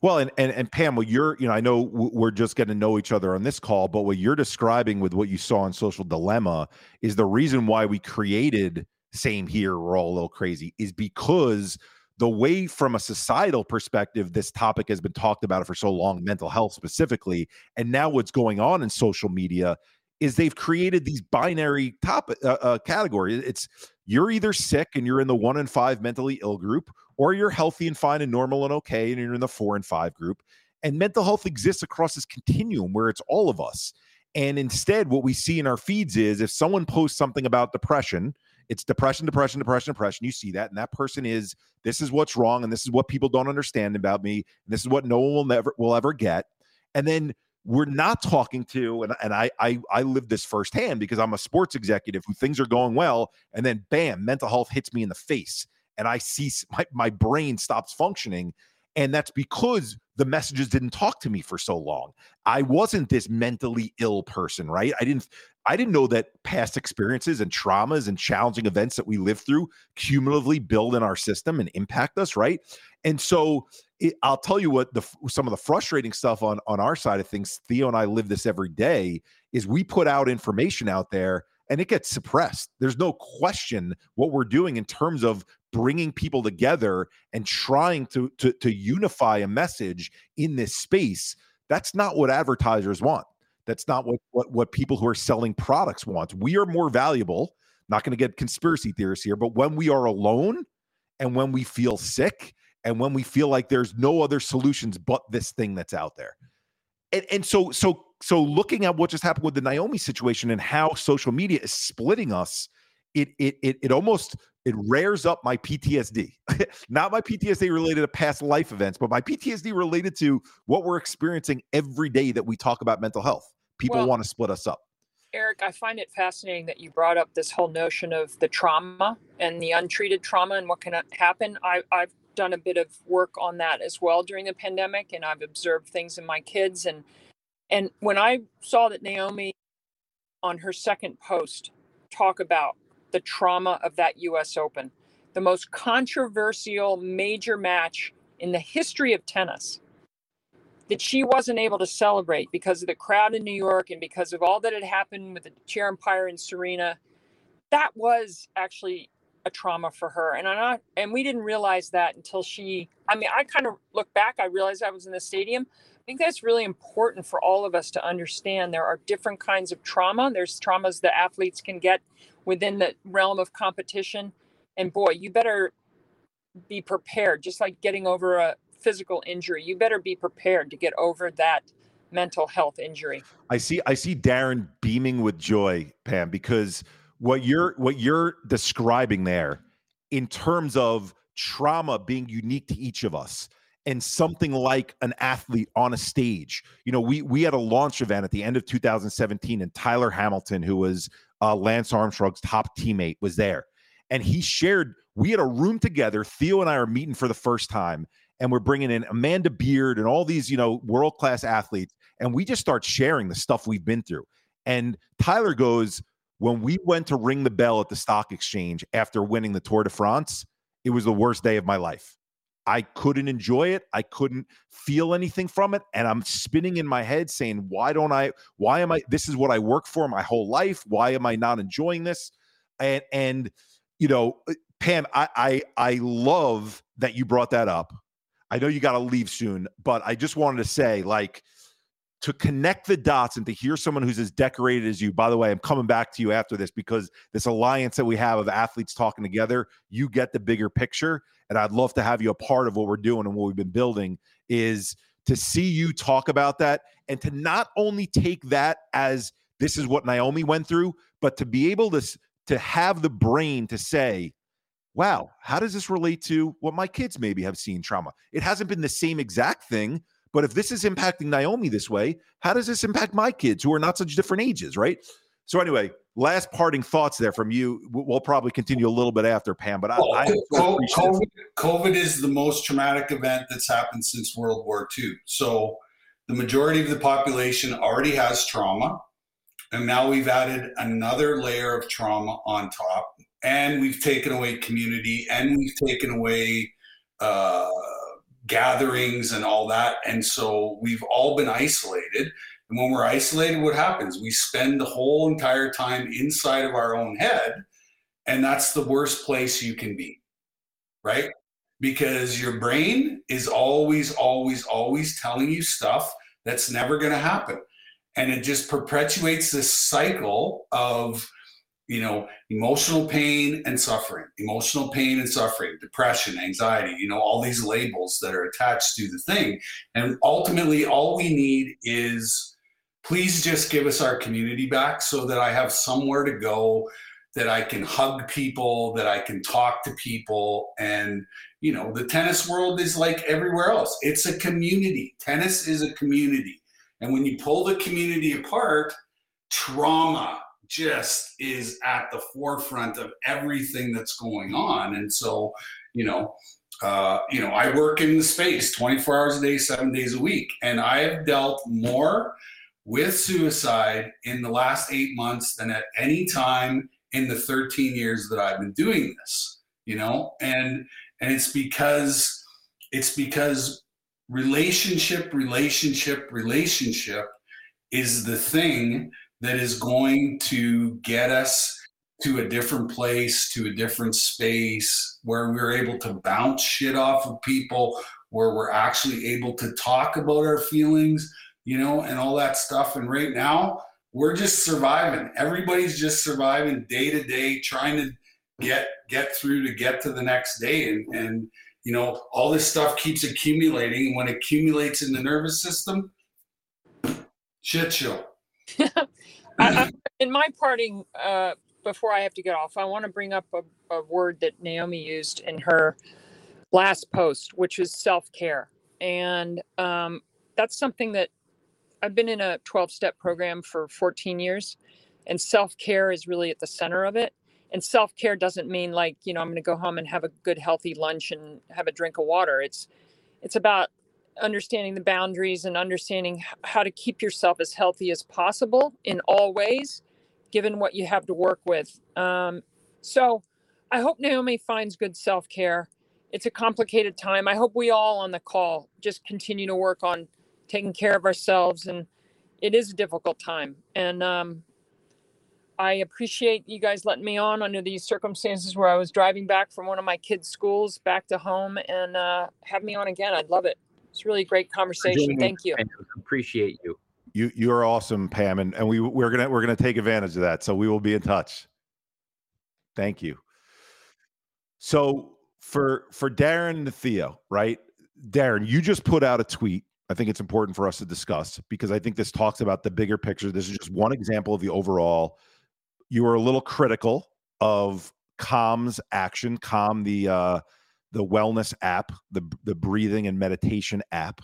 Well, and, and and Pam, what you're, you know, I know we're just getting to know each other on this call, but what you're describing with what you saw on Social Dilemma is the reason why we created same here, we're all a little crazy, is because the way from a societal perspective this topic has been talked about for so long mental health specifically and now what's going on in social media is they've created these binary top uh, uh, categories it's you're either sick and you're in the one and five mentally ill group or you're healthy and fine and normal and okay and you're in the four and five group and mental health exists across this continuum where it's all of us and instead what we see in our feeds is if someone posts something about depression it's depression, depression, depression, depression. You see that, and that person is this is what's wrong, and this is what people don't understand about me, and this is what no one will never will ever get. And then we're not talking to, and, and I, I I live this firsthand because I'm a sports executive who things are going well, and then bam, mental health hits me in the face, and I see my, my brain stops functioning. And that's because the messages didn't talk to me for so long. I wasn't this mentally ill person, right? I didn't I didn't know that past experiences and traumas and challenging events that we live through cumulatively build in our system and impact us, right? And so it, I'll tell you what the some of the frustrating stuff on on our side of things. Theo and I live this every day. Is we put out information out there and it gets suppressed. There's no question what we're doing in terms of bringing people together and trying to to, to unify a message in this space. That's not what advertisers want. That's not what, what, what people who are selling products want. We are more valuable. Not going to get conspiracy theorists here, but when we are alone and when we feel sick and when we feel like there's no other solutions but this thing that's out there. And, and so so so looking at what just happened with the Naomi situation and how social media is splitting us, it it it, it almost it rares up my PTSD. Not my PTSD related to past life events, but my PTSD related to what we're experiencing every day that we talk about mental health. People well, want to split us up. Eric, I find it fascinating that you brought up this whole notion of the trauma and the untreated trauma and what can happen. I, I've done a bit of work on that as well during the pandemic, and I've observed things in my kids. and And when I saw that Naomi on her second post talk about the trauma of that US Open, the most controversial major match in the history of tennis that she wasn't able to celebrate because of the crowd in New York and because of all that had happened with the chair umpire and Serena. That was actually a trauma for her. And not, and we didn't realize that until she, I mean, I kind of look back, I realized I was in the stadium. I think that's really important for all of us to understand. There are different kinds of trauma. There's traumas that athletes can get within the realm of competition. And boy, you better be prepared, just like getting over a physical injury. You better be prepared to get over that mental health injury. I see I see Darren beaming with joy, Pam, because what you're what you're describing there in terms of trauma being unique to each of us and something like an athlete on a stage. You know, we we had a launch event at the end of 2017 and Tyler Hamilton who was uh, Lance Armstrong's top teammate was there. And he shared we had a room together. Theo and I are meeting for the first time and we're bringing in Amanda Beard and all these, you know, world class athletes, and we just start sharing the stuff we've been through. And Tyler goes, when we went to ring the bell at the stock exchange after winning the Tour de France, it was the worst day of my life. I couldn't enjoy it. I couldn't feel anything from it. And I'm spinning in my head saying, why don't I, why am I, this is what I work for my whole life. Why am I not enjoying this? And, and, you know, uh, Pam, I, I, I love that you brought that up I know you got to leave soon, but I just wanted to say, like, to connect the dots and to hear someone who's as decorated as you. By the way, I'm coming back to you after this because this alliance that we have of athletes talking together, you get the bigger picture. And I'd love to have you a part of what we're doing and what we've been building is to see you talk about that and to not only take that as this is what Naomi went through, but to be able to to have the brain to say, wow, how does this relate to what my kids maybe have seen trauma? It hasn't been the same exact thing, but if this is impacting Naomi this way, how does this impact my kids who are not such different ages, right? So anyway, last parting thoughts there from you. We'll probably continue a little bit after Pam, but I, I COVID, COVID is the most traumatic event that's happened since World War II. So the majority of the population already has trauma. And now we've added another layer of trauma on top and we've taken away community and we've taken away uh, gatherings and all that. And so we've all been isolated. And when we're isolated what happens? We spend the whole entire time inside of our own head and that's the worst place you can be right? Because your brain is always always always telling you stuff that's never going to happen. And it just perpetuates this cycle of you know emotional pain and suffering emotional pain and suffering depression anxiety you know all these labels that are attached to the thing. And ultimately all we need is please just give us our community back so that i have somewhere to go that i can hug people that i can talk to people. And you know the tennis world is like everywhere else. It's a community. Tennis is a community. And when you pull the community apart trauma just is at the forefront of everything that's going on. And so, you know, uh, you know, I work in the space 24 hours a day, seven days a week, and I have dealt more with suicide in the last eight months than at any time in the 13 years that I've been doing this. You know, and and it's because it's because relationship, relationship, relationship is the thing that is going to get us to a different place, to a different space where we're able to bounce shit off of people, where we're actually able to talk about our feelings, you know, and all that stuff. And right now, we're just surviving. Everybody's just surviving day to day, trying to get get through to get to the next day. And and you know, all this stuff keeps accumulating. And When it accumulates in the nervous system, shit show. I, in my parting, uh, before I have to get off, I want to bring up a, a word that Naomi used in her last post, which is self care. And um, that's something that I've been in a 12 step program for 14 years, and self care is really at the center of it. And self care doesn't mean like, you know, I'm going to go home and have a good, healthy lunch and have a drink of water. It's, it's about understanding the boundaries and understanding how to keep yourself as healthy as possible in all ways given what you have to work with. Um, so I hope Naomi finds good self care. It's a complicated time. I hope we all on the call just continue to work on taking care of ourselves. And it is a difficult time. And um, I appreciate you guys letting me on under these circumstances where I was driving back from one of my kids' schools back to home and uh, have me on again. I'd love it. It's really a great conversation. Thank you. Appreciate you. You you are awesome, Pam, and, and we we're gonna we're gonna take advantage of that. So we will be in touch. Thank you. So for for Darren and Theo, right? Darren, you just put out a tweet. I think it's important for us to discuss because I think this talks about the bigger picture. This is just one example of the overall. You were a little critical of Calm's action, Calm the uh, the wellness app, the the breathing and meditation app.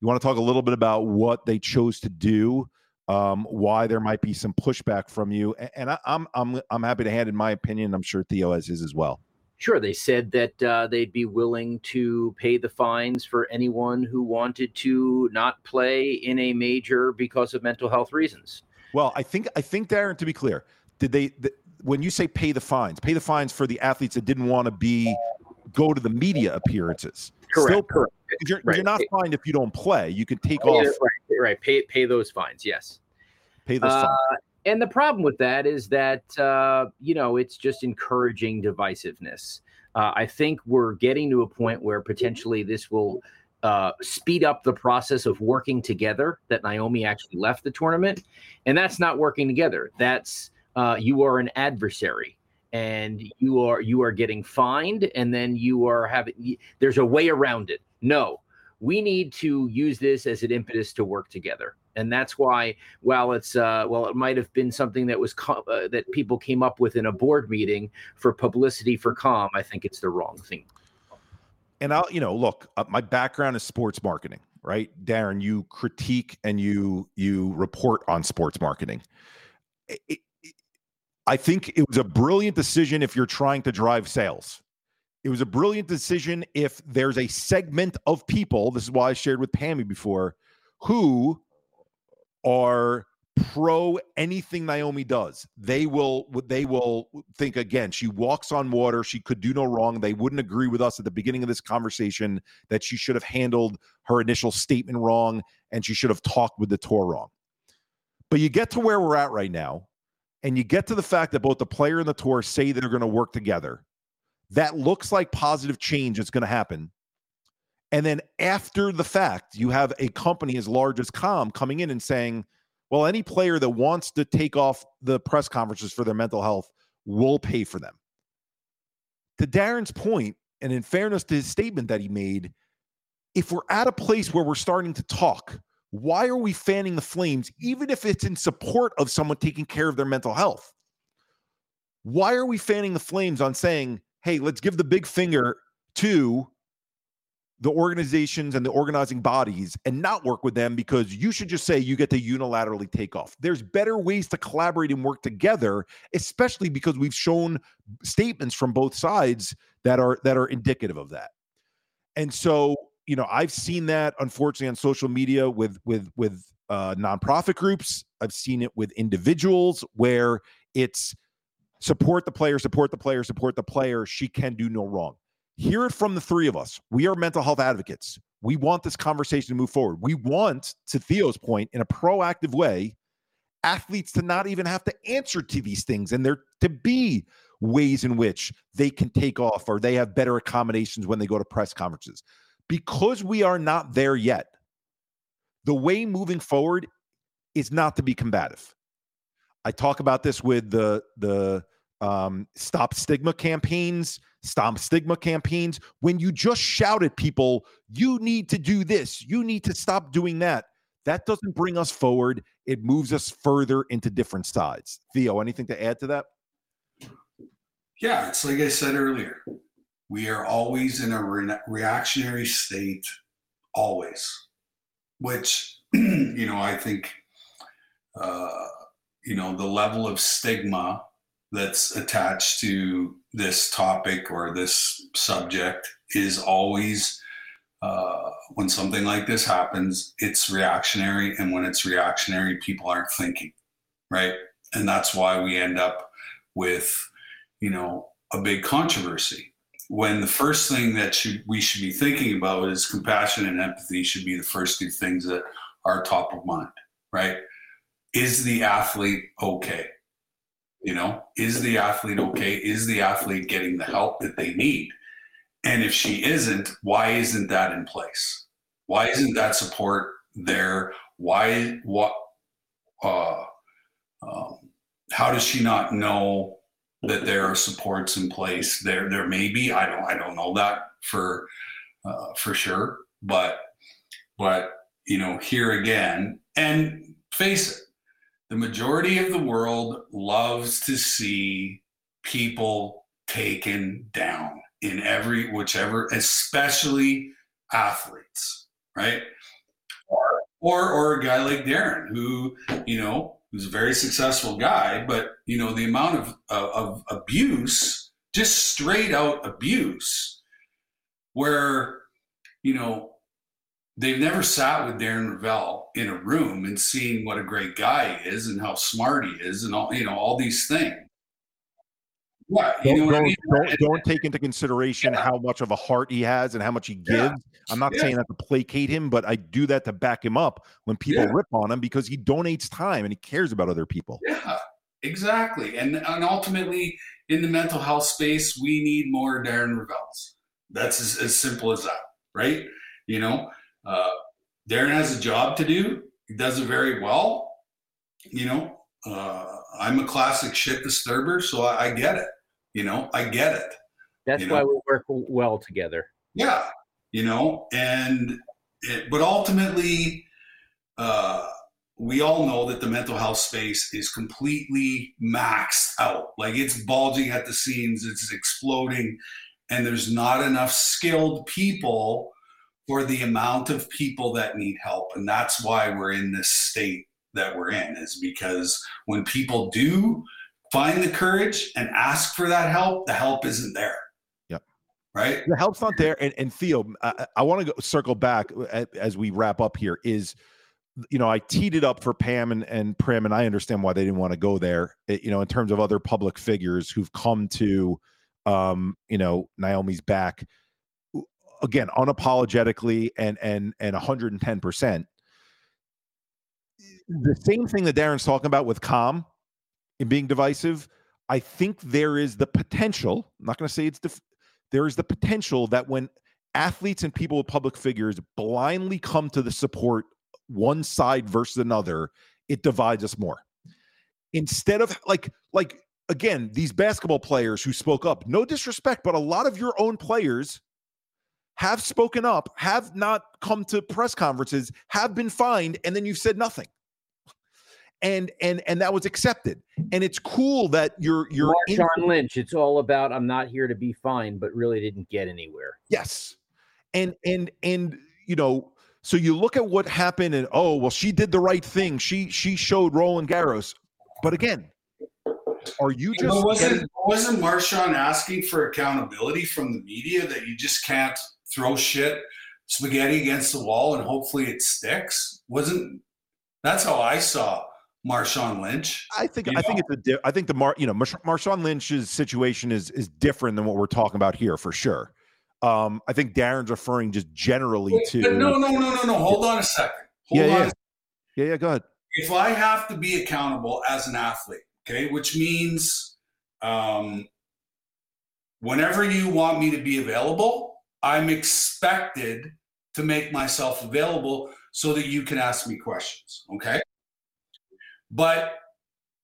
You want to talk a little bit about what they chose to do, um, why there might be some pushback from you, and I, I'm I'm I'm happy to hand in my opinion. I'm sure Theo has his as well. Sure, they said that uh, they'd be willing to pay the fines for anyone who wanted to not play in a major because of mental health reasons. Well, I think I think Darren, to be clear, did they the, when you say pay the fines, pay the fines for the athletes that didn't want to be go to the media appearances? Correct. Still, correct. You're, right. you're not fined if you don't play. You can take yeah, off. Right, right. Pay pay those fines. Yes. Pay those uh, fines. And the problem with that is that uh, you know it's just encouraging divisiveness. Uh, I think we're getting to a point where potentially this will uh, speed up the process of working together. That Naomi actually left the tournament, and that's not working together. That's uh, you are an adversary and you are you are getting fined and then you are having there's a way around it. No we need to use this as an impetus to work together. And that's why while it's uh, well it might have been something that was co- uh, that people came up with in a board meeting for publicity for calm i think it's the wrong thing. And i'll you know look uh, my background is sports marketing right? Darren you critique and you you report on sports marketing. It, I think it was a brilliant decision if you're trying to drive sales. It was a brilliant decision if there's a segment of people, this is why I shared with Pammy before, who are pro anything Naomi does. They will they will think again, she walks on water, she could do no wrong. They wouldn't agree with us at the beginning of this conversation that she should have handled her initial statement wrong and she should have talked with the tour wrong. But you get to where we're at right now and you get to the fact that both the player and the tour say they're going to work together, that looks like positive change is going to happen. And then after the fact, you have a company as large as Calm coming in and saying, well, any player that wants to take off the press conferences for their mental health will pay for them. To Darren's point, and in fairness to his statement that he made, if we're at a place where we're starting to talk, why are we fanning the flames, even if it's in support of someone taking care of their mental health? Why are we fanning the flames on saying, hey, let's give the big finger to the organizations and the organizing bodies and not work with them because you should just say you get to unilaterally take off. There's better ways to collaborate and work together, especially because we've shown statements from both sides that are that are indicative of that. And so you know, I've seen that unfortunately on social media with with with uh, nonprofit groups. I've seen it with individuals where it's support the player, support the player, support the player. She can do no wrong. Hear it from the three of us. We are mental health advocates. We want this conversation to move forward. We want, to Theo's point, in a proactive way, athletes to not even have to answer to these things and there to be ways in which they can take off or they have better accommodations when they go to press conferences because we are not there yet, the way moving forward is not to be combative. I talk about this with the the um, stop stigma campaigns, stop stigma campaigns. When you just shout at people, you need to do this, you need to stop doing that. That doesn't bring us forward. It moves us further into different sides. Theo, anything to add to that? Yeah, it's like I said earlier. We are always in a re- reactionary state, always, which, you know, I think, uh, you know, the level of stigma that's attached to this topic or this subject is always uh, when something like this happens, it's reactionary. And when it's reactionary, people aren't thinking, right? and that's why we end up with you know a big controversy when the first thing that should, we should be thinking about is compassion and empathy should be the first two things that are top of mind right? Is the athlete okay? You know is the athlete okay? Is the athlete getting the help that they need? And if she isn't why isn't that in place? Why isn't that support there? Why what uh, um, how does she not know that there are supports in place. There there may be i don't i don't know that for uh, for sure but but you know here again and face it the majority of the world loves to see people taken down in every whichever especially athletes right? Or or, or a guy like darren who you know who's a very successful guy, but you know the amount of, of, of abuse, just straight out abuse, where you know they've never sat with Darren Rovell in a room and seen what a great guy he is and how smart he is and all you know all these things. You don't, know don't, I mean? don't, don't, take into consideration yeah. how much of a heart he has and how much he gives. Yeah. I'm not yeah. saying that to placate him, but I do that to back him up when people rip on him because he donates time and he cares about other people. Yeah, exactly. And and ultimately, in the mental health space, we need more Darren Rovells. That's as, as simple as that, right? You know, uh, Darren has a job to do. He does it very well. You know, uh, I'm a classic shit disturber, so I, I get it. You know, I get it. That's you why know? we work well together. Yeah, you know, and it, but ultimately, uh, we all know that the mental health space is completely maxed out. Like it's bulging at the seams, it's exploding, and there's not enough skilled people for the amount of people that need help. And that's why we're in this state that we're in, is because when people do find the courage and ask for that help, the help isn't there. Yep. Right. The help's not there. And, and Theo, I, I want to circle back as we wrap up here. Is you know, I teed it up for Pam and, and Prim, and I understand why they didn't want to go there. It, you know, in terms of other public figures who've come to, um, you know, Naomi's back again unapologetically and and and 110 percent. The same thing that Darren's talking about with calm in being divisive, I think there is the potential, I'm not going to say it's def- there is the potential that when athletes and people with public figures blindly come to the support one side versus another, it divides us more. Instead of like like again, these basketball players who spoke up, no disrespect, but a lot of your own players have spoken up, have not come to press conferences, have been fined, and then you've said nothing and and and that was accepted. And it's cool that you're you're Marshawn in- Lynch. It's all about I'm not here to be fine, but really didn't get anywhere. Yes, and and and you know, so you look at what happened, and oh well, she did the right thing. She she showed Roland Garros, but again. Are you just you wasn't getting- wasn't Marshawn asking for accountability from the media that you just can't throw shit spaghetti against the wall and hopefully it sticks? Wasn't that's how I saw Marshawn Lynch. I think I know? think it's a di- I think the Mar you know Mar- Marshawn Lynch's situation is is different than what we're talking about here for sure. Um, I think Darren's referring just generally Wait, to no no no no no hold on a second. Hold yeah, yeah. Second. yeah yeah go ahead. If I have to be accountable as an athlete, okay, which means um, whenever you want me to be available, I'm expected to make myself available so that you can ask me questions. Okay. But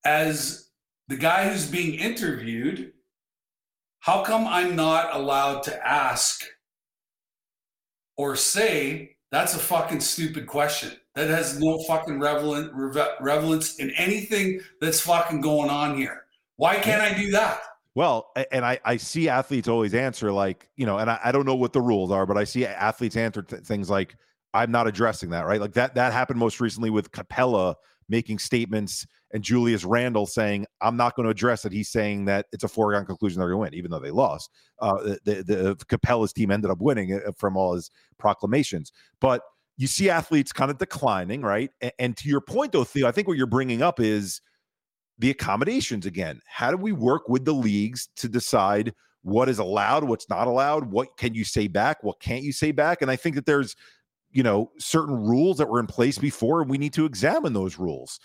as the guy who's being interviewed, how come I'm not allowed to ask or say that's a fucking stupid question? That has no fucking relevant, relevance in anything that's fucking going on here. Why can't I do that? Well, and I, I see athletes always answer like, you know, and I, I don't know what the rules are, but I see athletes answer th- things like, I'm not addressing that, right? Like that that happened most recently with Capela making statements and Julius Randle saying, I'm not going to address it. He's saying that it's a foregone conclusion they're going to win, even though they lost. Uh, the, the, the Capela's team ended up winning uh, from all his proclamations. But you see athletes kind of declining, right? And, and to your point, though, Theo, I think what you're bringing up is the accommodations again. How do we work with the leagues to decide what is allowed, what's not allowed, what can you say back, what can't you say back? And I think that there's, you know, certain rules that were in place before, and we need to examine those rules.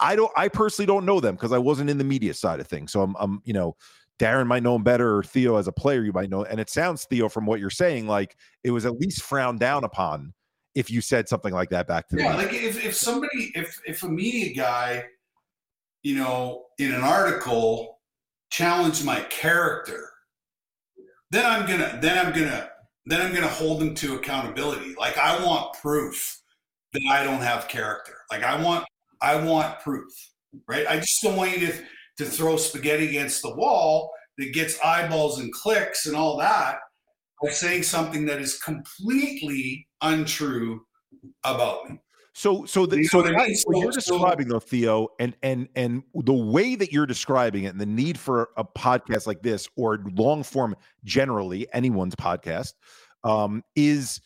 I don't, I personally don't know them because I wasn't in the media side of things. So I'm, I'm, you know, Darren might know him better, or Theo as a player, you might know. And it sounds, Theo, from what you're saying, like it was at least frowned down upon if you said something like that back to yeah, like if, if somebody, if if a media guy, you know, in an article challenged my character, then I'm gonna, then I'm gonna, then I'm gonna hold them to accountability. Like I want proof that I don't have character. Like I want, I want proof, right? I just don't want you to to throw spaghetti against the wall that gets eyeballs and clicks and all that by saying something that is completely untrue about me. So, so the, so, what you're describing though, Theo, and and and the way that you're describing it, and the need for a podcast like this or long form, generally anyone's podcast, um, is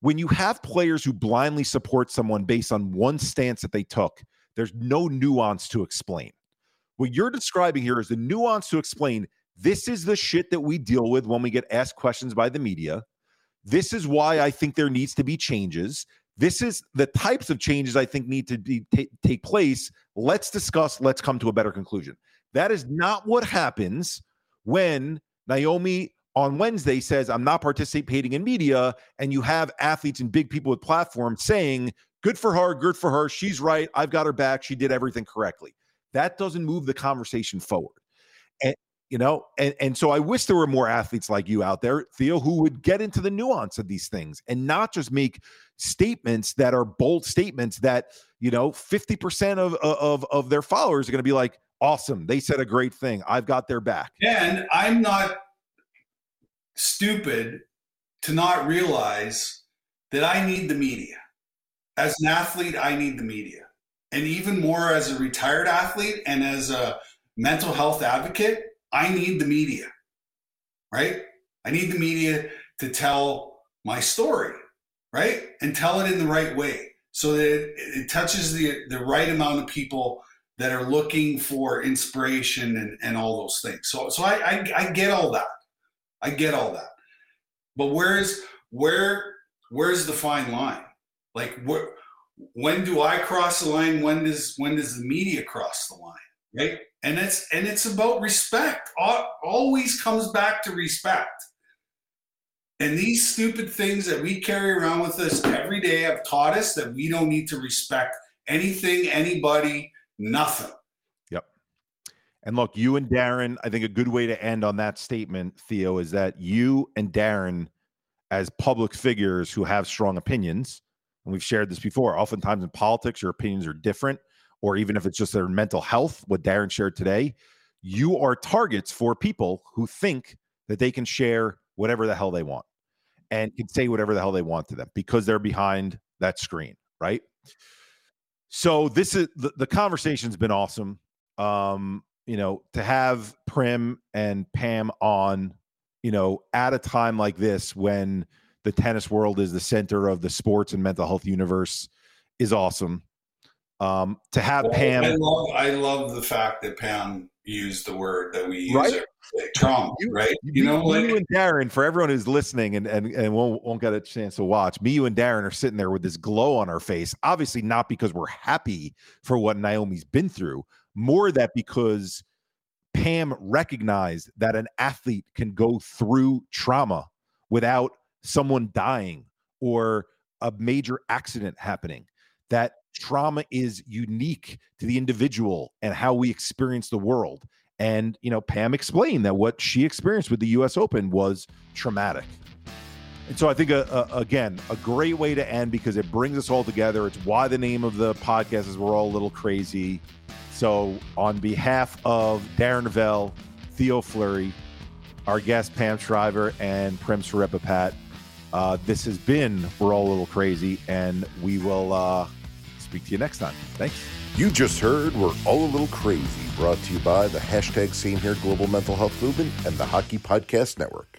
when you have players who blindly support someone based on one stance that they took. There's no nuance to explain. What you're describing here is the nuance to explain this is the shit that we deal with when we get asked questions by the media. This is why I think there needs to be changes. This is the types of changes I think need to be t- take place. Let's discuss. Let's come to a better conclusion. That is not what happens when Naomi on Wednesday says, I'm not participating in media, and you have athletes and big people with platforms saying, Good for her, good for her. She's right. I've got her back. She did everything correctly. That doesn't move the conversation forward. You know, and, and so I wish there were more athletes like you out there, Theo, who would get into the nuance of these things and not just make statements that are bold statements that, you know, 50% of of of their followers are going to be like, awesome. They said a great thing. I've got their back. And I'm not stupid to not realize that I need the media. As an athlete, I need the media and even more as a retired athlete and as a mental health advocate, I need the media, right? I need the media to tell my story, right? And tell it in the right way so that it, it touches the, the right amount of people that are looking for inspiration and, and all those things. So, so I, I, I get all that. I get all that. But where's, where, where's the fine line? Like, where, when do I cross the line? When does when does the media cross the line? Right? And it's and it's about respect. Always comes back to respect. And these stupid things that we carry around with us every day have taught us that we don't need to respect anything, anybody, nothing. Yep. And look, you and Darren, I think a good way to end on that statement, Theo, is that you and Darren, as public figures who have strong opinions, and we've shared this before. Oftentimes in politics, your opinions are different, or even if it's just their mental health, what Darren shared today, you are targets for people who think that they can share whatever the hell they want and can say whatever the hell they want to them because they're behind that screen, right? So this is the, the conversation's been awesome. Um, you know, to have Prim and Pam on, you know, at a time like this when the tennis world is the center of the sports and mental health universe is awesome. Um, to have well, Pam, I love, I love the fact that Pam used the word that we use right? trauma, you, right? You, you know, like, you and Darren, for everyone who's listening and and, and won't, won't get a chance to watch, me, you and Darren are sitting there with this glow on our face. Obviously, not because we're happy for what Naomi's been through, more that because Pam recognized that an athlete can go through trauma without someone dying or a major accident happening. That trauma is unique to the individual and how we experience the world. And, you know, Pam explained that what she experienced with the US Open was traumatic. And so I think, uh, uh, again, a great way to end because it brings us all together. It's why the name of the podcast is We're All a Little Crazy. So, on behalf of Darren Rovell, Theo Fleury, our guest Pam Shriver, and Prim Siripipat, uh, this has been We're All a Little Crazy, and we will uh, speak to you next time. Thanks. You just heard We're All a Little Crazy, brought to you by the hashtag Same Here Global Mental Health Movement and the Hockey Podcast Network.